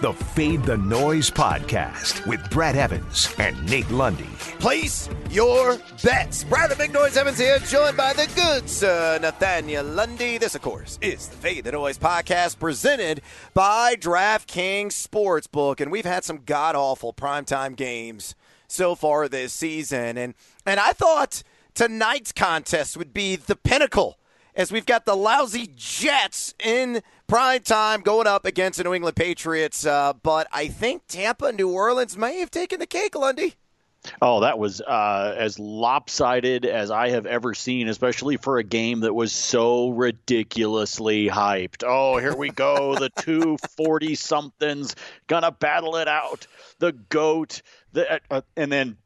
the Fade the Noise podcast with Brad Evans and Nate Lundy. Place your bets. Brad the Big Noise Evans here, joined by the good sir Nathaniel Lundy. This, of course, is the Fade the Noise podcast presented by DraftKings Sportsbook. And we've had some god awful primetime games so far this season. And, and I thought tonight's contest would be the pinnacle as we've got the lousy Jets in prime time going up against the New England Patriots. Uh, but I think Tampa, New Orleans may have taken the cake, Lundy. Oh, that was uh, as lopsided as I have ever seen, especially for a game that was so ridiculously hyped. Oh, here we go. the two 40 somethings gonna battle it out. The GOAT. The, uh, and then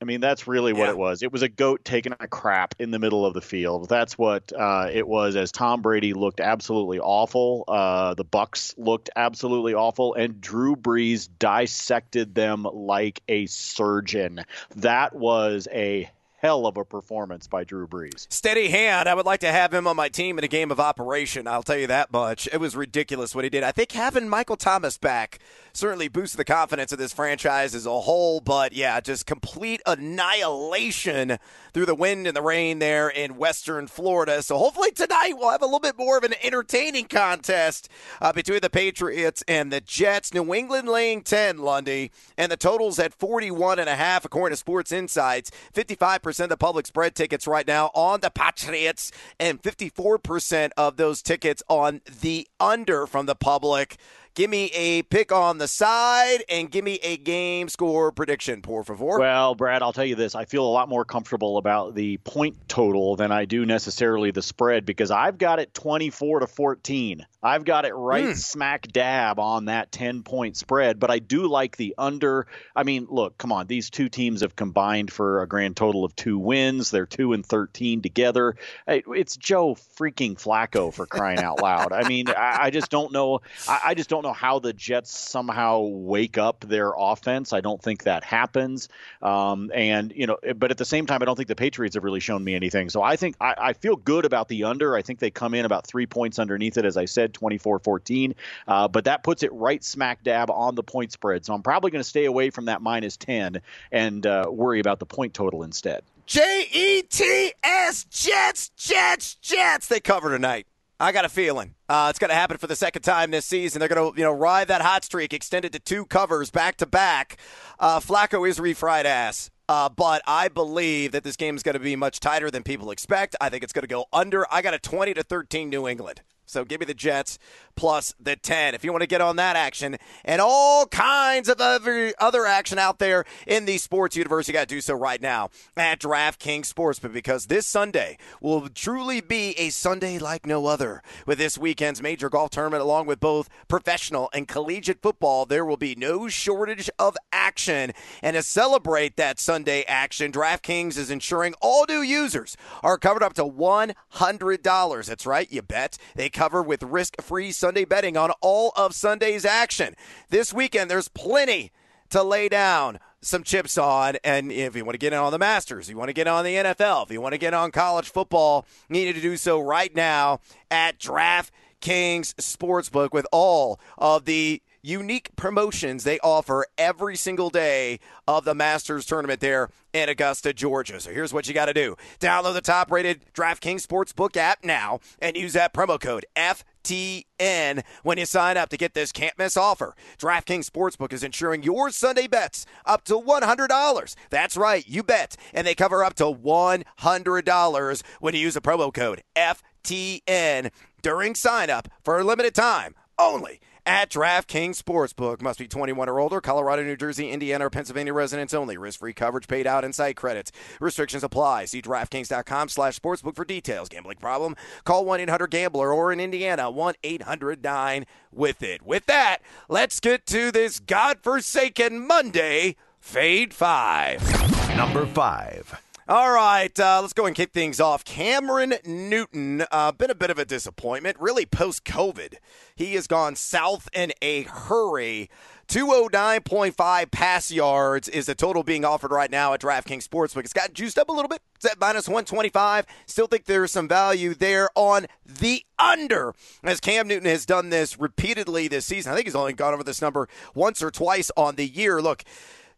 I mean, that's really what yeah. it was. It was a goat taking a crap in the middle of the field. That's what uh, it was. As Tom Brady looked absolutely awful, uh, the Bucs looked absolutely awful, and Drew Brees dissected them like a surgeon. That was a hell of a performance by Drew Brees. Steady hand. I would like to have him on my team in a game of operation. I'll tell you that much. It was ridiculous what he did. I think having Michael Thomas back certainly boosted the confidence of this franchise as a whole. But yeah, just complete annihilation through the wind and the rain there in Western Florida. So hopefully tonight we'll have a little bit more of an entertaining contest uh, between the Patriots and the Jets. New England laying 10, Lundy, and the totals at 41 and a half according to Sports Insights. 55% of the public spread tickets right now on the Patriots and 54% of those tickets on the under from the public. Give me a pick on the side and give me a game score prediction, por favor. Well, Brad, I'll tell you this. I feel a lot more comfortable about the point total than I do necessarily the spread because I've got it 24 to 14. I've got it right mm. smack dab on that 10 point spread, but I do like the under. I mean, look, come on. These two teams have combined for a grand total of two wins. They're 2 and 13 together. It's Joe freaking Flacco for crying out loud. I mean, I, just don't know. I just don't know how the Jets somehow wake up their offense. I don't think that happens. Um, and you know, but at the same time, I don't think the Patriots have really shown me anything. So I think I, I feel good about the under. I think they come in about three points underneath it, as I said, 24-14. Uh, but that puts it right smack dab on the point spread. So I'm probably going to stay away from that minus 10 and uh, worry about the point total instead. J E T S Jets, Jets, Jets. They cover tonight. I got a feeling uh, it's going to happen for the second time this season. They're going to, you know, ride that hot streak, extend it to two covers back to back. Uh, Flacco is refried ass. Uh, but I believe that this game is going to be much tighter than people expect. I think it's going to go under. I got a 20 to 13 New England. So give me the Jets plus the 10 if you want to get on that action and all kinds of other, other action out there in the sports universe. You got to do so right now at DraftKings Sportsbook because this Sunday will truly be a Sunday like no other. With this weekend's major golf tournament, along with both professional and collegiate football, there will be no shortage of action. And to celebrate that Sunday action, DraftKings is ensuring all new users are covered up to $100. That's right, you bet. They cover with risk free Sunday betting on all of Sunday's action. This weekend, there's plenty to lay down some chips on. And if you want to get in on the Masters, you want to get on the NFL, if you want to get on college football, you need to do so right now at DraftKings Sportsbook with all of the unique promotions they offer every single day of the Masters tournament there in Augusta, Georgia. So here's what you got to do download the top rated DraftKings Sportsbook app now and use that promo code FTN when you sign up to get this can't miss offer. DraftKings Sportsbook is insuring your Sunday bets up to $100. That's right, you bet. And they cover up to $100 when you use the promo code FTN during sign up for a limited time only at DraftKings Sportsbook. Must be 21 or older. Colorado, New Jersey, Indiana, or Pennsylvania residents only. Risk-free coverage paid out in site credits. Restrictions apply. See DraftKings.com slash sportsbook for details. Gambling problem? Call 1-800-GAMBLER or in Indiana, 1-800-9-WITH-IT. With that, let's get to this godforsaken Monday Fade 5. Number 5. All right, uh, let's go and kick things off. Cameron Newton, uh, been a bit of a disappointment, really post COVID. He has gone south in a hurry. 209.5 pass yards is the total being offered right now at DraftKings Sportsbook. It's got juiced up a little bit. It's at minus 125. Still think there's some value there on the under, as Cam Newton has done this repeatedly this season. I think he's only gone over this number once or twice on the year. Look,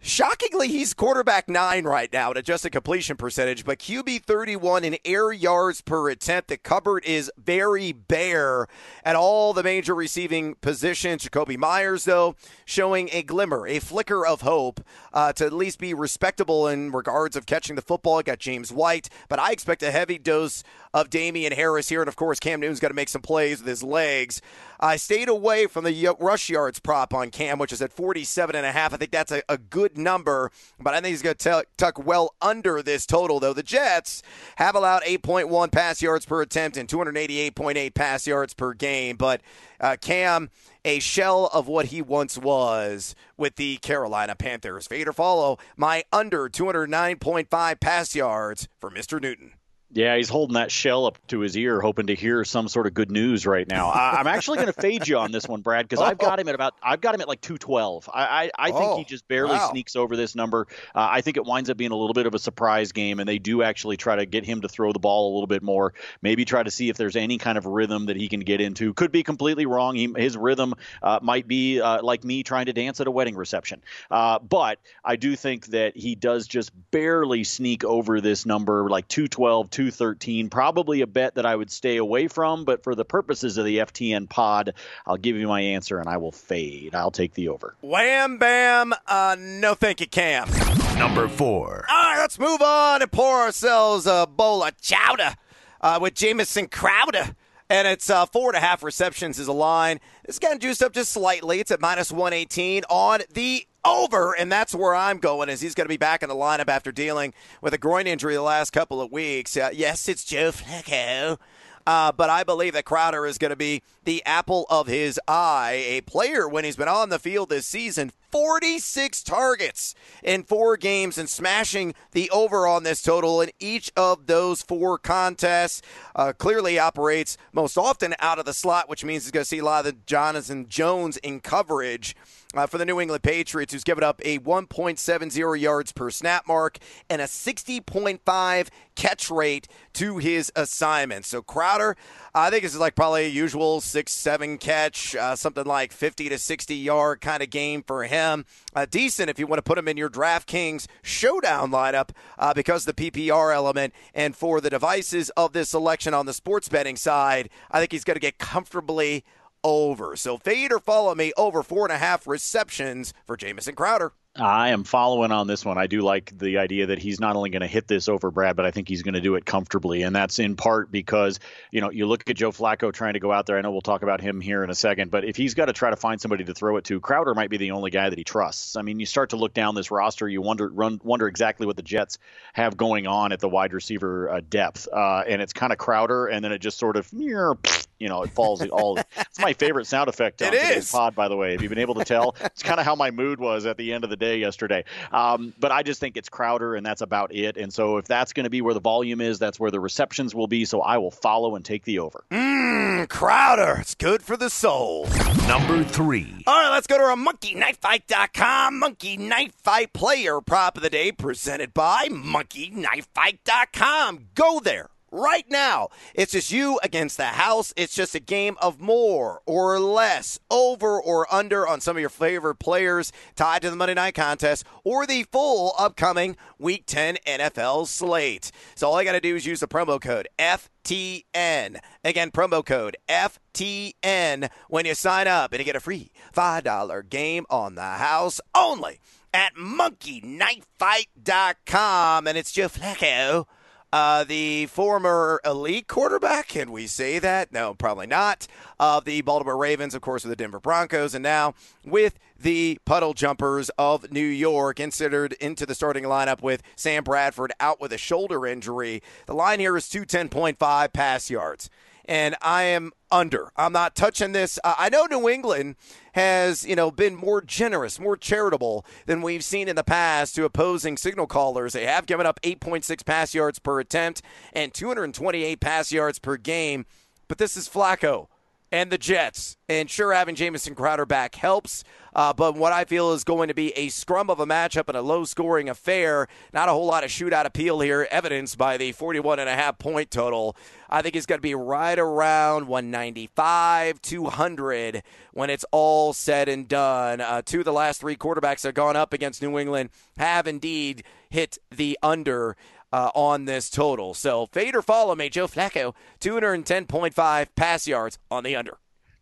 Shockingly, he's quarterback nine right now at adjusted completion percentage, but QB 31 in air yards per attempt. The cupboard is very bare at all the major receiving positions. Jakobi Meyers, though, showing a glimmer, a flicker of hope uh, to at least be respectable in regards of catching the football. I Got James White, but I expect a heavy dose of Damien Harris here. And of course, Cam Newton's got to make some plays with his legs. I stayed away from the rush yards prop on Cam, which is at 47.5. I think that's a, a good number, but I think he's going to tuck well under this total, though. The Jets have allowed 8.1 pass yards per attempt and 288.8 pass yards per game. But uh, Cam, a shell of what he once was with the Carolina Panthers. Fade or follow my under 209.5 pass yards for Mr. Newton. Yeah, he's holding that shell up to his ear, hoping to hear some sort of good news right now. I, am actually going to fade you on this one, Brad, because oh. I've got him at about I've got him at like 212. I I, I think he oh, just barely wow. sneaks over this number. Uh, I think it winds up being a little bit of a surprise game, and they do actually try to get him to throw the ball a little bit more. Maybe try to see if there's any kind of rhythm that he can get into. Could be completely wrong. He, his rhythm uh, might be uh, like me trying to dance at a wedding reception. Uh, but I do think that he does just barely sneak over this number, like 212, 213. Probably a bet that I would stay away from, but for the purposes of the FTN pod, I'll give you my answer and I will fade. I'll take the over. Wham bam. Uh, no, thank you, Cam. Number four. All right, let's move on and pour ourselves a bowl of chowder uh, with Jamison Crowder and it's uh, four and a half receptions is a line. It's getting juiced up just slightly. It's at minus 118 on the over, and that's where I'm going. Is he's going to be back in the lineup after dealing with a groin injury the last couple of weeks? Uh, yes, it's Joe Flacco. Uh, but I believe that Crowder is going to be the apple of his eye. A player when he's been on the field this season, 46 targets in four games and smashing the over on this total in each of those four contests. Uh, clearly operates most often out of the slot, which means he's going to see a lot of the Jonathan Jones in coverage uh, for the New England Patriots, who's given up a 1.70 yards per snap mark and a 60.5 catch rate to his assignment. So Crowder, I think this is like probably a usual six, seven catch, uh, something like 50 to 60 yard kind of game for him. Uh, decent if you want to put him in your DraftKings showdown lineup uh, because the PPR element. And for the devices of this selection on the sports betting side, I think he's going to get comfortably over. So fade or follow me over four and a half receptions for Jamison Crowder. I am following on this one. I do like the idea that he's not only going to hit this over Brad, but I think he's going to do it comfortably. And that's in part because, you know, you look at Joe Flacco trying to go out there. I know we'll talk about him here in a second, but if he's got to try to find somebody to throw it to, Crowder might be the only guy that he trusts. I mean, you start to look down this roster, you wonder run, wonder exactly what the Jets have going on at the wide receiver uh, depth. Uh, and it's kind of Crowder, and then it just sort of, you know, it falls all. It's my favorite sound effect on it today's is. pod, by the way. Have you been able to tell? It's kind of how my mood was at the end of the day yesterday. Um, but I just think it's Crowder, and that's about it. And so if that's going to be where the volume is, that's where the receptions will be. So I will follow and take the over. Mmm, Crowder. It's good for the soul. Number three. All right, let's go to our monkeyknifefight.com Monkey Knife Fight player prop of the day presented by monkeyknifefight.com. Go there right now. It's just you against the house. It's just a game of more or less, over or under on some of your favorite players tied to the Monday night contest or the full upcoming Week 10 NFL slate. So all I got to do is use the promo code FTN. Again, promo code FTN when you sign up and you get a free $5 game on the house only at monkeyknifefight.com. And it's Joe Flacco uh, the former elite quarterback, can we say that? No, probably not. Of the Baltimore Ravens, of course, with the Denver Broncos, and now with the puddle jumpers of New York, considered into the starting lineup with Sam Bradford out with a shoulder injury. The line here is 210.5 pass yards and I am under. I'm not touching this. Uh, I know New England has, you know, been more generous, more charitable than we've seen in the past to opposing signal callers. They have given up 8.6 pass yards per attempt and 228 pass yards per game. But this is Flacco. And the Jets. And sure, having Jamison Crowder back helps. Uh, but what I feel is going to be a scrum of a matchup and a low scoring affair. Not a whole lot of shootout appeal here, evidenced by the 41 and a half point total. I think it's going to be right around 195, 200 when it's all said and done. Uh, two of the last three quarterbacks that have gone up against New England have indeed hit the under uh, on this total. So fade or follow me, Joe Flacco, 210.5 pass yards on the under.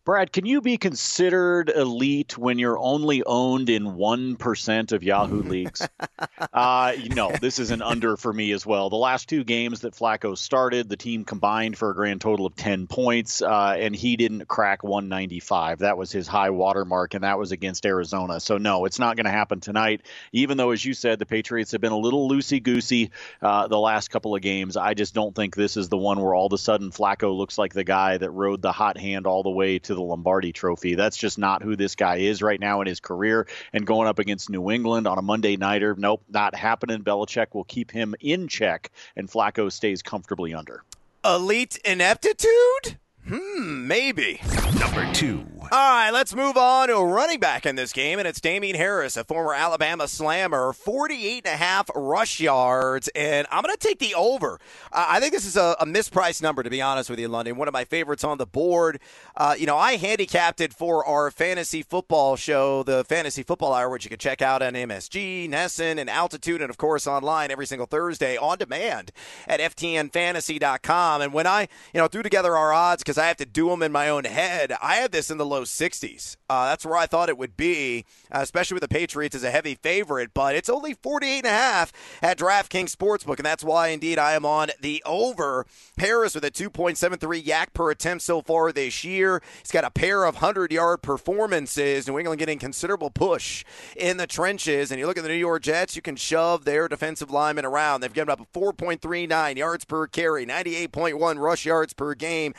Brad, can you be considered elite when you're only owned in 1% of Yahoo leagues? uh, no, this is an under for me as well. The last two games that Flacco started, the team combined for a grand total of 10 points, uh, and he didn't crack 195. That was his high water mark, and that was against Arizona. So, no, it's not going to happen tonight. Even though, as you said, the Patriots have been a little loosey goosey uh, the last couple of games, I just don't think this is the one where all of a sudden Flacco looks like the guy that rode the hot hand all the way to the Lombardi trophy. That's just not who this guy is right now in his career. And going up against New England on a Monday nighter, nope, not happening. Belichick will keep him in check, and Flacco stays comfortably under. Elite ineptitude? Hmm, maybe. Number two. All right, let's move on to a running back in this game, and it's Damien Harris, a former Alabama slammer, 48 and a half rush yards, and I'm going to take the over. Uh, I think this is a, a, mispriced number, to be honest with you, Lundy. One of my favorites on the board. Uh, you know, I handicapped it for our fantasy football show, the Fantasy Football Hour, which you can check out on MSG, NESN, and Altitude, and of course online every single Thursday on demand at FTNFantasy.com. And when I, you know, threw together our odds, because I have to do them in my own head, I had this in the low 60s. Uh, that's where I thought it would be, uh, especially with the Patriots as a heavy favorite. But it's only 48 and a half at DraftKings Sportsbook, and that's why indeed I am on the over. Harris with a 2.73 YAC per attempt so far this year. He's got a pair of 100 yard performances. New England getting considerable push in the trenches. And you look at the New York Jets, you can shove their defensive linemen around. They've given up 4.39 yards per carry, 98.1 rush yards per game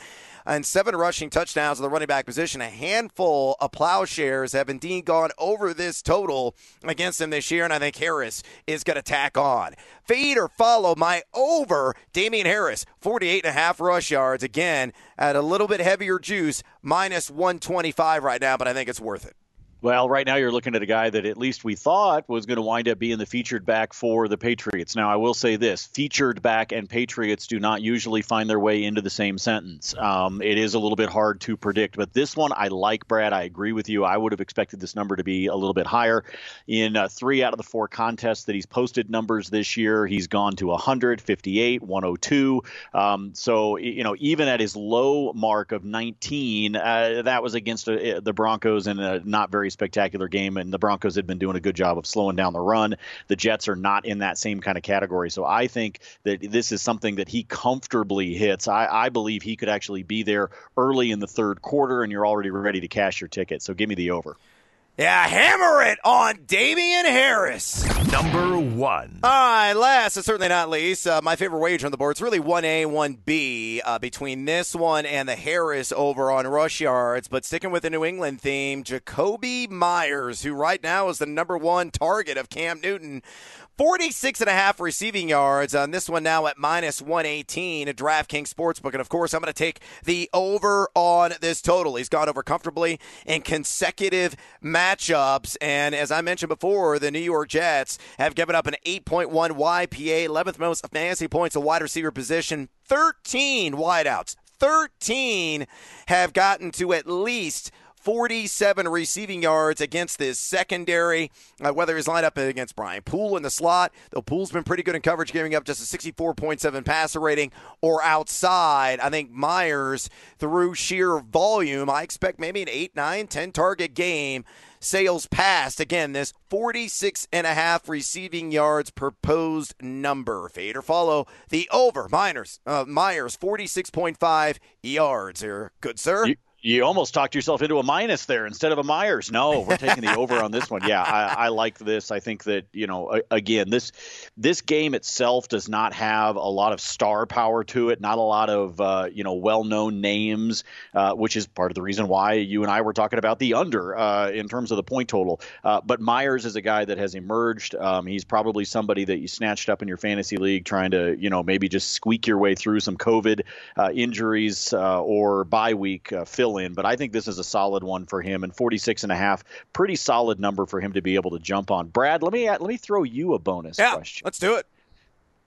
and seven rushing touchdowns at the running back position. A handful of plowshares have indeed gone over this total against him this year, and I think Harris is going to tack on. Feed or follow my over Damien Harris, 48 and a half rush yards. Again, at a little bit heavier juice, minus 125 right now, but I think it's worth it. Well, right now you're looking at a guy that at least we thought was going to wind up being the featured back for the Patriots. Now, I will say this featured back and Patriots do not usually find their way into the same sentence. Um, it is a little bit hard to predict, but this one I like, Brad. I agree with you. I would have expected this number to be a little bit higher. In uh, three out of the four contests that he's posted numbers this year, he's gone to 100, 58, 102. Um, so, you know, even at his low mark of 19, uh, that was against uh, the Broncos and not very very spectacular game, and the Broncos had been doing a good job of slowing down the run. The Jets are not in that same kind of category. So I think that this is something that he comfortably hits. I, I believe he could actually be there early in the third quarter, and you're already ready to cash your ticket. So give me the over. Yeah, hammer it on Damien Harris. Number one. All right, last but certainly not least, uh, my favorite wager on the board. It's really 1A, 1B uh, between this one and the Harris over on rush yards. But sticking with the New England theme, Jakobi Meyers, who right now is the number one target of Cam Newton, 46 and a half receiving yards on this one now at minus 118 at DraftKings Sportsbook. And of course, I'm going to take the over on this total. He's gone over comfortably in consecutive matchups. And as I mentioned before, the New York Jets have given up an 8.1 YPA, 11th most fantasy points a wide receiver position, 13 wideouts. 13 have gotten to at least 47 receiving yards against this secondary. Uh, whether he's lined up against Brian Poole in the slot, though Poole's been pretty good in coverage, giving up just a 64.7 passer rating, or outside. I think Meyers, through sheer volume, I expect maybe an 8, 9, 10 target game sales passed. Again, this 46 and a half receiving yards proposed number. Fade or follow the over. Miners, uh, Meyers, 46.5 yards here. Good, sir. You- you almost talked yourself into a minus there instead of a Meyers. No, we're taking the over on this one. Yeah, I, I, like this. I think that you know, again, this this game itself does not have a lot of star power to it. Not a lot of uh, you know well-known names, uh, which is part of the reason why you and I were talking about the under uh, in terms of the point total. Uh, but Meyers is a guy that has emerged. Um, he's probably somebody that you snatched up in your fantasy league, trying to you know maybe just squeak your way through some COVID uh, injuries uh, or bye week. fill fill in, but I think this is a solid one for him. And 46 and a half, pretty solid number for him to be able to jump on. Brad, let me let me throw you a bonus yeah, question. Let's do it.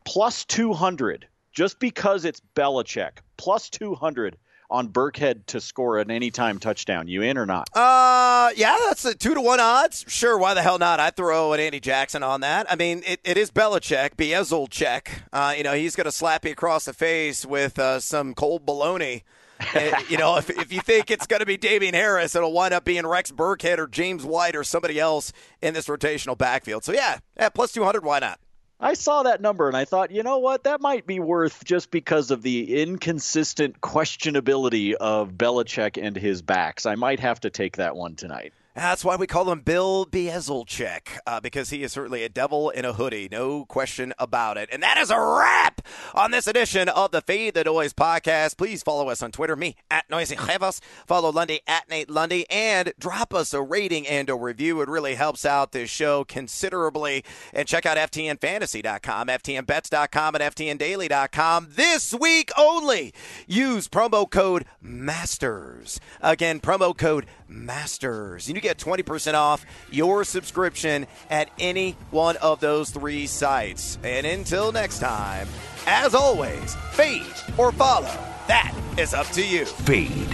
Plus 200, just because it's Belichick. Plus 200 on Burkhead to score an anytime touchdown. You in or not? Uh, yeah, that's a two to one odds. Sure, why the hell not? I throw an Andy Jackson on that. I mean, it, it is Belichick, Beazelcheck. Uh, you know, he's going to slap you across the face with uh, some cold baloney. Eh, you know, if, if you think it's going to be Damien Harris, it'll wind up being Rex Burkhead or James White or somebody else in this rotational backfield. So, yeah, yeah plus 200, why not? I saw that number and I thought, you know what, that might be worth just because of the inconsistent questionability of Belichick and his backs. I might have to take that one tonight. That's why we call him Bill Bieselcheck, uh, because he is certainly a devil in a hoodie, no question about it. And that is a wrap on this edition of the Fade the Noise podcast. Please follow us on Twitter, me at Noisy Chevas. Follow Lundy at Nate Lundy, and drop us a rating and a review. It really helps out this show considerably. And check out FTNFantasy.com, FTNBets.com, and FTNDaily.com. This week only, use promo code MASTERS. Again, promo code MASTERS. And you get 20% off your subscription at any one of those three sites. And until next time, as always, fade or follow. That is up to you. Fade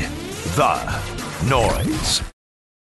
the noise.